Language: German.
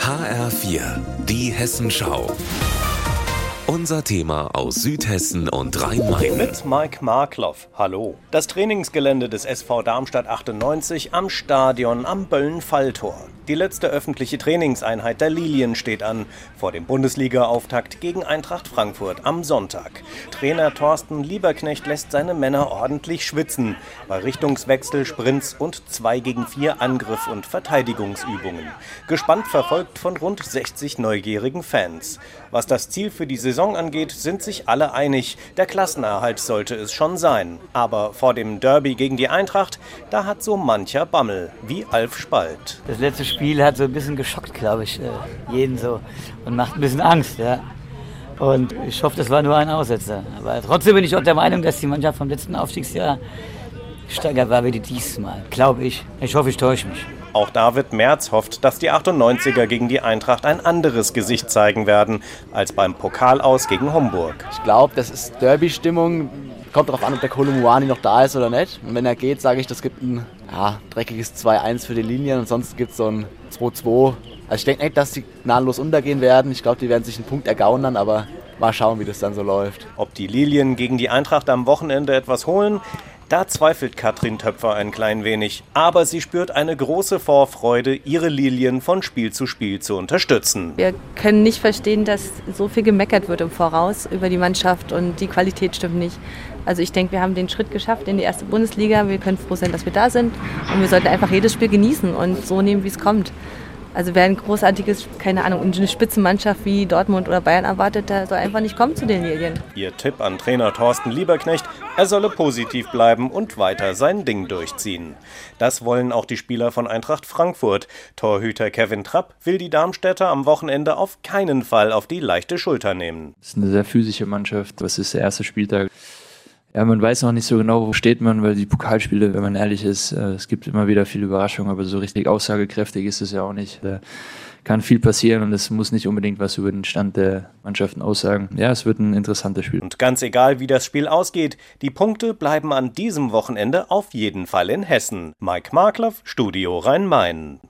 HR4, die Hessenschau. Unser Thema aus Südhessen und Rhein-Main. Mit Mike Markloff. Hallo. Das Trainingsgelände des SV Darmstadt 98 am Stadion am Böllen-Falltor. Die letzte öffentliche Trainingseinheit der Lilien steht an, vor dem Bundesliga-Auftakt gegen Eintracht Frankfurt am Sonntag. Trainer Thorsten Lieberknecht lässt seine Männer ordentlich schwitzen, bei Richtungswechsel, Sprints und 2 gegen 4 Angriff- und Verteidigungsübungen. Gespannt verfolgt von rund 60 neugierigen Fans. Was das Ziel für die Saison angeht, sind sich alle einig. Der Klassenerhalt sollte es schon sein. Aber vor dem Derby gegen die Eintracht, da hat so mancher Bammel, wie Alf Spalt. Das letzte hat so ein bisschen geschockt, glaube ich, äh, jeden so und macht ein bisschen Angst. Ja. Und ich hoffe, das war nur ein Aussetzer. Aber trotzdem bin ich auch der Meinung, dass die Mannschaft vom letzten Aufstiegsjahr stärker war wie die diesmal. Glaube ich. Ich hoffe, ich täusche mich. Auch David Merz hofft, dass die 98er gegen die Eintracht ein anderes Gesicht zeigen werden als beim Pokalaus gegen Homburg. Ich glaube, das ist Derby-Stimmung. Kommt darauf an, ob der Kolumuani noch da ist oder nicht. Und wenn er geht, sage ich, das gibt ein ja, dreckiges 2-1 für die Linien. Ansonsten gibt es so ein 2-2. Also ich denke nicht, dass die gnadenlos untergehen werden. Ich glaube, die werden sich einen Punkt ergaunern, aber mal schauen, wie das dann so läuft. Ob die Lilien gegen die Eintracht am Wochenende etwas holen, da zweifelt Katrin Töpfer ein klein wenig, aber sie spürt eine große Vorfreude, ihre Lilien von Spiel zu Spiel zu unterstützen. Wir können nicht verstehen, dass so viel gemeckert wird im Voraus über die Mannschaft und die Qualität stimmt nicht. Also ich denke, wir haben den Schritt geschafft in die erste Bundesliga. Wir können froh sein, dass wir da sind und wir sollten einfach jedes Spiel genießen und so nehmen, wie es kommt. Also wer ein großartiges, keine Ahnung, eine Spitzenmannschaft wie Dortmund oder Bayern erwartet, der soll einfach nicht kommen zu den Lilien. Ihr Tipp an Trainer Thorsten Lieberknecht, er solle positiv bleiben und weiter sein Ding durchziehen. Das wollen auch die Spieler von Eintracht Frankfurt. Torhüter Kevin Trapp will die Darmstädter am Wochenende auf keinen Fall auf die leichte Schulter nehmen. Das ist eine sehr physische Mannschaft. Das ist der erste Spieltag. Ja, man weiß noch nicht so genau, wo steht man, weil die Pokalspiele, wenn man ehrlich ist, äh, es gibt immer wieder viele Überraschungen, aber so richtig aussagekräftig ist es ja auch nicht. Da kann viel passieren und es muss nicht unbedingt was über den Stand der Mannschaften aussagen. Ja, es wird ein interessantes Spiel. Und ganz egal, wie das Spiel ausgeht, die Punkte bleiben an diesem Wochenende auf jeden Fall in Hessen. Mike Markloff, Studio Rhein-Main.